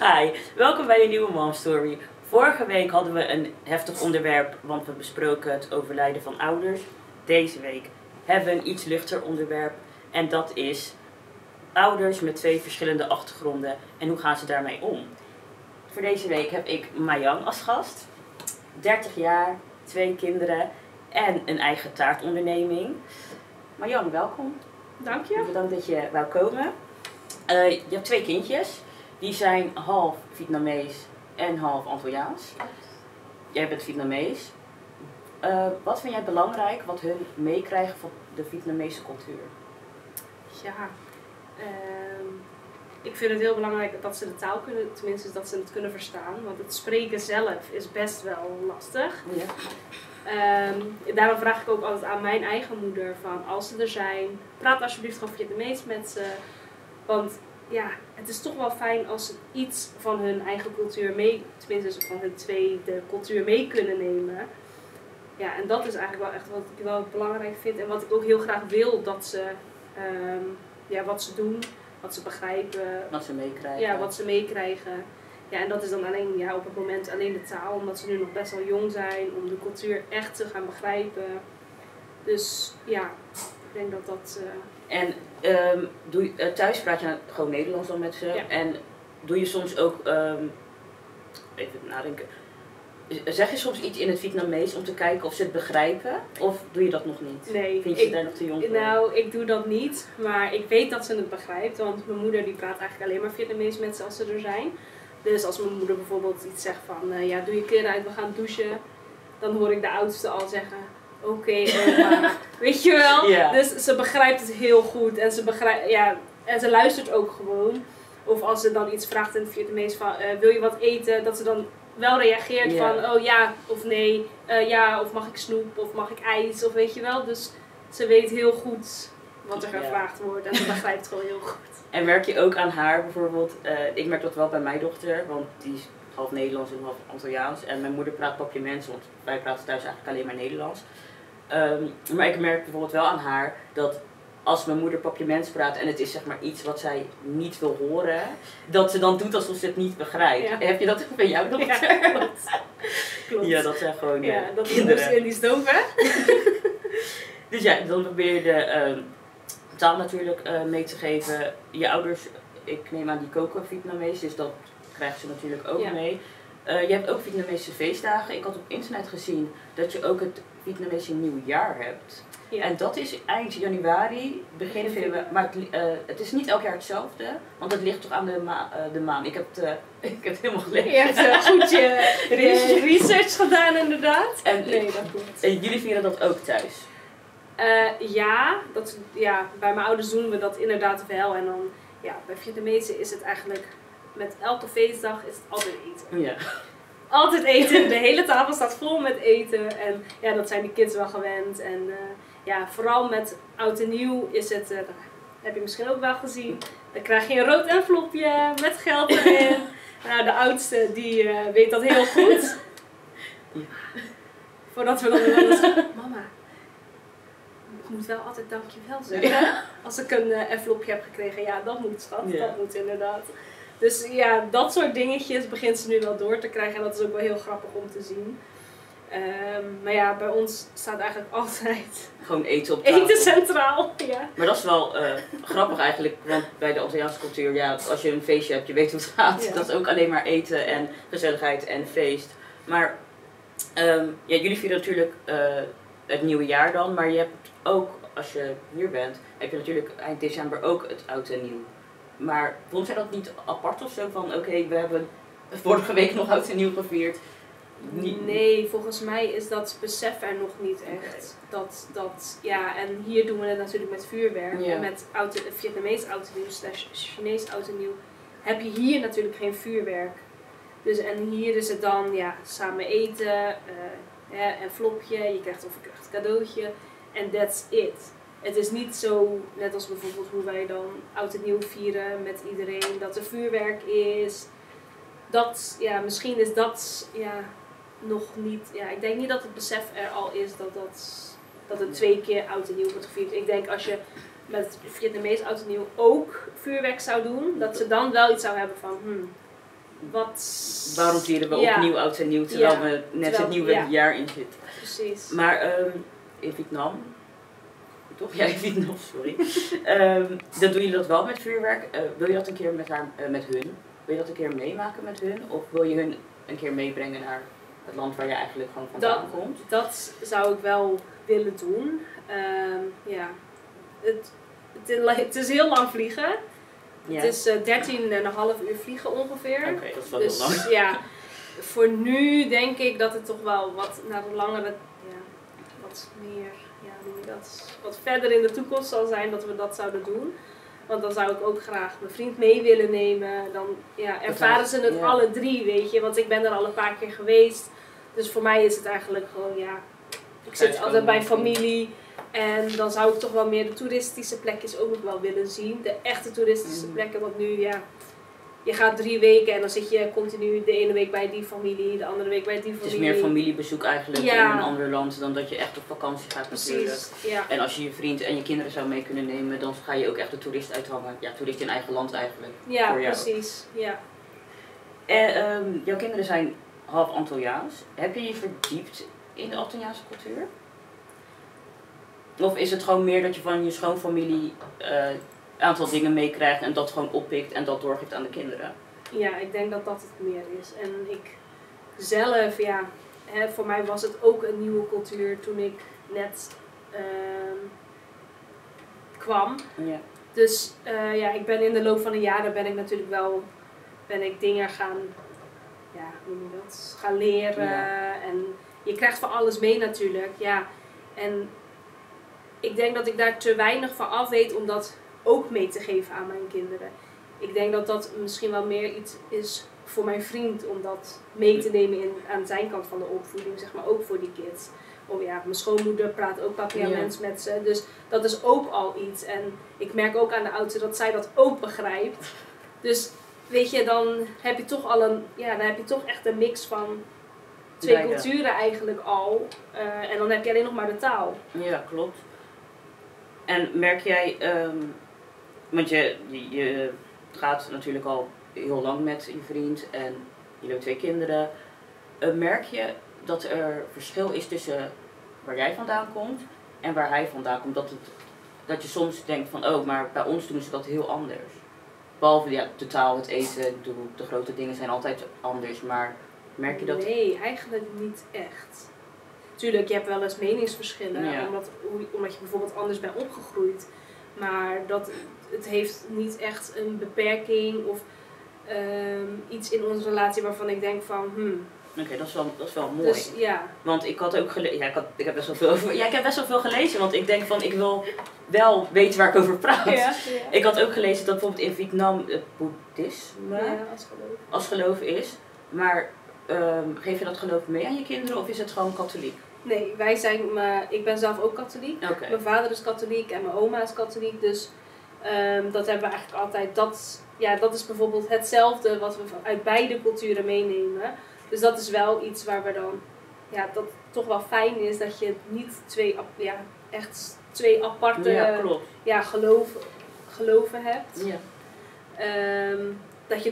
Hi, welkom bij een nieuwe Mom Story. Vorige week hadden we een heftig onderwerp, want we besproken het overlijden van ouders. Deze week hebben we een iets luchter onderwerp en dat is ouders met twee verschillende achtergronden en hoe gaan ze daarmee om. Voor deze week heb ik Mayang als gast, 30 jaar, twee kinderen en een eigen taartonderneming. Mayang, welkom. Dank je. Bedankt dat je wou komen. Eh, je hebt twee kindjes. Die zijn half Vietnamees en half Antilliaans. Jij bent Vietnamees. Eh, wat vind jij belangrijk wat hun meekrijgen van de Vietnamese cultuur? Ja, ehm, ik vind het heel belangrijk dat ze de taal kunnen, tenminste dat ze het kunnen verstaan. Want het spreken zelf is best wel lastig. Ja. Ehm, daarom vraag ik ook altijd aan mijn eigen moeder van als ze er zijn, praat alsjeblieft gewoon Vietnamees met ze. Want ja, het is toch wel fijn als ze iets van hun eigen cultuur mee, tenminste van hun tweede cultuur mee kunnen nemen. Ja, en dat is eigenlijk wel echt wat ik wel belangrijk vind en wat ik ook heel graag wil dat ze, ehm, ja, wat ze doen, wat ze begrijpen, Wat ze meekrijgen. ja, wat ze meekrijgen. Ja, en dat is dan alleen ja, op het moment alleen de taal, omdat ze nu nog best wel jong zijn, om de cultuur echt te gaan begrijpen. Dus ja, ik denk dat dat. eh, En ehm, doe je, eh, thuis praat je gewoon Nederlands dan met ze. Ja. En doe je soms ook, ehm, even nadenken, zeg je soms iets in het Vietnamees om te kijken of ze het begrijpen? Of doe je dat nog niet? nee, Vind je ik, daar nog te jong voor? nou, ik doe dat niet, maar ik weet dat ze het begrijpt, want mijn moeder die praat eigenlijk alleen maar Vietnamees met ze als ze er zijn. Dus als mijn moeder bijvoorbeeld iets zegt van, eh, ja, doe je kleren uit, we gaan douchen, dan hoor ik de oudste al zeggen, oké, oma. Weet je wel? Dus ze begrijpt het heel goed en ze, begrijpt, ja, en ze luistert ook gewoon. Of als ze dan iets vraagt in het Vietnamees van, eh, wil je wat eten? Dat ze dan wel reageert van, oh ja of nee, eh, ja of mag ik snoep of mag ik ijs of weet je wel. Dus ze weet heel goed wat er gevraagd wordt en ze begrijpt het gewoon heel goed. En merk je ook aan haar bijvoorbeeld, eh, ik merk dat wel bij mijn dochter, want die is half Nederlands en half Antilliaans. En mijn moeder praat Papiaments, want wij praten thuis eigenlijk alleen maar Nederlands. Ehm, maar ik merk bijvoorbeeld wel aan haar dat als mijn moeder Papiaments praat en het is zeg maar iets wat zij niet wil horen, dat ze dan doet alsof ze het niet begrijpt. Ja. Heb je dat ook bij jouw dochter? Ja, klopt. klopt. Ja, dat zijn gewoon Ja, eh, dat is kinderen. dus in die stoof, hè? Dus ja, dan probeer je de ehm, taal natuurlijk eh, mee te geven. Je ouders, ik neem aan die koken Vietnamees, dus dat krijgen ze natuurlijk ook Ja. mee. Eh, je hebt ook Vietnamese feestdagen. Ik had op internet gezien dat je ook het Vietnamese nieuwjaar hebt. Ja. En dat is eind januari, begin februari. Maar het, eh, het is niet elk jaar hetzelfde, want het ligt toch aan de, ma eh, de maan. Ik heb het, eh, ik heb het helemaal gelezen. Je hebt goed je je research gedaan, inderdaad. En, Nee, dat klopt. en jullie vieren dat ook thuis? Ja, dat, ja, bij mijn ouders doen we dat inderdaad wel. En dan, ja, bij Vietnamezen is het eigenlijk, met elke feestdag is het altijd eten. Ja. Altijd eten, de hele tafel staat vol met eten. En ja, dat zijn de kids wel gewend. En eh, ja, vooral met oud en nieuw is het, eh, dat heb je misschien ook wel gezien. Dan krijg je een rood envelopje met geld erin. nou, de oudste die eh, weet dat heel goed. Ja. Voordat we dan wel eens mama, ik moet wel altijd dankjewel zeggen. Als ik een envelopje heb gekregen, ja, dat moet schat, Ja. dat moet inderdaad. Dus ja, dat soort dingetjes begint ze nu wel door te krijgen en dat is ook wel heel grappig om te zien. Ehm, maar ja, bij ons staat eigenlijk altijd Gewoon eten op tafel. eten centraal. Ja. Maar dat is wel eh, grappig eigenlijk, want bij de Antilliaanse cultuur, ja, als je een feestje hebt, je weet hoe het gaat. Ja. Dat is ook alleen maar eten en gezelligheid en feest. Maar ehm, ja, jullie vieren natuurlijk eh, het nieuwe jaar dan, maar je hebt ook, als je hier bent, heb je natuurlijk eind december ook het oud en nieuw. Maar vond jij dat niet apart of zo van, oké, we hebben vorige week nog oud en nieuw gevierd. Niet- Nee, volgens mij is dat besef er nog niet echt. Dat, dat, ja, en hier doen we het natuurlijk met vuurwerk. En met oud, Vietnamees oud en nieuw slash Chinees oud en nieuw heb je hier natuurlijk geen vuurwerk. Dus en hier is het dan ja, samen eten, eh, hè, een flopje, je krijgt of je krijgt een cadeautje en that's it. Het is niet zo, net als bijvoorbeeld hoe wij dan oud en nieuw vieren met iedereen, dat er vuurwerk is. Dat, ja, misschien is dat, ja, nog niet. Ja, ik denk niet dat het besef er al is dat, dat, dat het twee keer oud en nieuw wordt gevierd. Ik denk als je met Vietnamees oud en nieuw ook vuurwerk zou doen, dat ze dan wel iets zou hebben van, hmm, wat... Waarom vieren we Ja. opnieuw oud en nieuw terwijl Ja, we net terwijl- het nieuwe ja. jaar in zitten? Precies. Maar ehm, in Vietnam, toch? Ja, in Vietnam, sorry. Ehm, dan doen jullie dat wel met vuurwerk. Eh, wil je dat een keer met, haar, eh, met hun? Wil je dat een keer meemaken met hun? Of wil je hun een keer meebrengen naar het land waar je eigenlijk gewoon vandaan komt? Dat zou ik wel willen doen. Ehm, ja. Het, het, is- het is heel lang vliegen. Ja. Het is eh 13,5 uur vliegen ongeveer. Oké, dat is wel dus heel lang. ja, voor nu denk ik dat het toch wel wat naar de langere, ja, wat meer, ja, hoe noem je dat, wat verder in de toekomst zal zijn dat we dat zouden doen. Want dan zou ik ook graag mijn vriend mee willen nemen. Dan ja, ervaren ze het ja. alle drie, weet je. Want ik ben er al een paar keer geweest. Dus voor mij is het eigenlijk gewoon, ja, ik zit altijd bij familie. En dan zou ik toch wel meer de toeristische plekjes ook nog wel willen zien. De echte toeristische Mhm. plekken. Want nu, ja, je gaat drie weken en dan zit je continu de ene week bij die familie, de andere week bij die Het familie. is meer familiebezoek eigenlijk Ja. in een ander land dan dat je echt op vakantie gaat natuurlijk. Precies, ja. En als je je vriend en je kinderen zou mee kunnen nemen, dan ga je ook echt de toerist uithangen. Ja, toerist in eigen land eigenlijk. Ja, precies. Ja. En ehm, jouw kinderen zijn half Antilliaans. Heb je je verdiept in de Antilliaanse cultuur? Of is het gewoon meer dat je van je schoonfamilie eh, aantal dingen meekrijgt en dat gewoon oppikt en dat doorgeeft aan de kinderen? ja, ik denk dat dat het meer is. En ik zelf, ja, hè, voor mij was het ook een nieuwe cultuur toen ik net ehm, kwam. Ja. Dus eh, ja, ik ben in de loop van de jaren ben ik natuurlijk wel ben ik dingen gaan, ja, hoe noem je dat? Gaan leren. Ja. En je krijgt van alles mee natuurlijk. Ja. En ik denk dat ik daar te weinig van af weet om dat ook mee te geven aan mijn kinderen. Ik denk dat dat misschien wel meer iets is voor mijn vriend om dat mee te nemen in, aan zijn kant van de opvoeding, zeg maar ook voor die kids. Oh ja, mijn schoonmoeder praat ook Papiaments met ze, dus dat is ook al iets. En ik merk ook aan de oudste dat zij dat ook begrijpt. Dus weet je, dan heb je toch al een, ja, dan heb je toch echt een mix van twee culturen eigenlijk al. Eh, en dan heb je alleen nog maar de taal. Ja, klopt. En merk jij, ehm, want je, je, je gaat natuurlijk al heel lang met je vriend en jullie hebben twee kinderen. Eh, merk je dat er verschil is tussen waar jij vandaan komt en waar hij vandaan komt? Dat, het, dat je soms denkt van, oh, maar bij ons doen ze dat heel anders. Behalve ja, de taal, het eten, bedoel, de grote dingen zijn altijd anders, maar merk je dat? Nee, eigenlijk niet echt. Tuurlijk, je hebt wel eens meningsverschillen, Ja. omdat, omdat je bijvoorbeeld anders bent opgegroeid. Maar dat, het heeft niet echt een beperking of ehm, iets in onze relatie waarvan ik denk van, hmm. Oké, dat, is wel, dat is wel mooi. Dus ja, Want ik had ook gelezen. Ja, ik, had, ik heb best wel veel over. Ja, ik heb best wel veel gelezen. Want ik denk van ik wil wel weten waar ik over praat. Ik had ook gelezen dat bijvoorbeeld in Vietnam het boeddhisme ja, als geloof. als geloof is. Maar ehm, geef je dat geloof mee aan je kinderen of is het gewoon katholiek? Nee, wij zijn, maar ik ben zelf ook katholiek. Mijn vader is katholiek en mijn oma is katholiek. Dus ehm, dat hebben we eigenlijk altijd. Dat, ja, dat is bijvoorbeeld hetzelfde wat we uit beide culturen meenemen. Dus dat is wel iets waar we dan. Ja, dat toch wel fijn is dat je niet twee, ja, echt twee aparte Ja, geloof, geloven hebt. Ja. Ehm,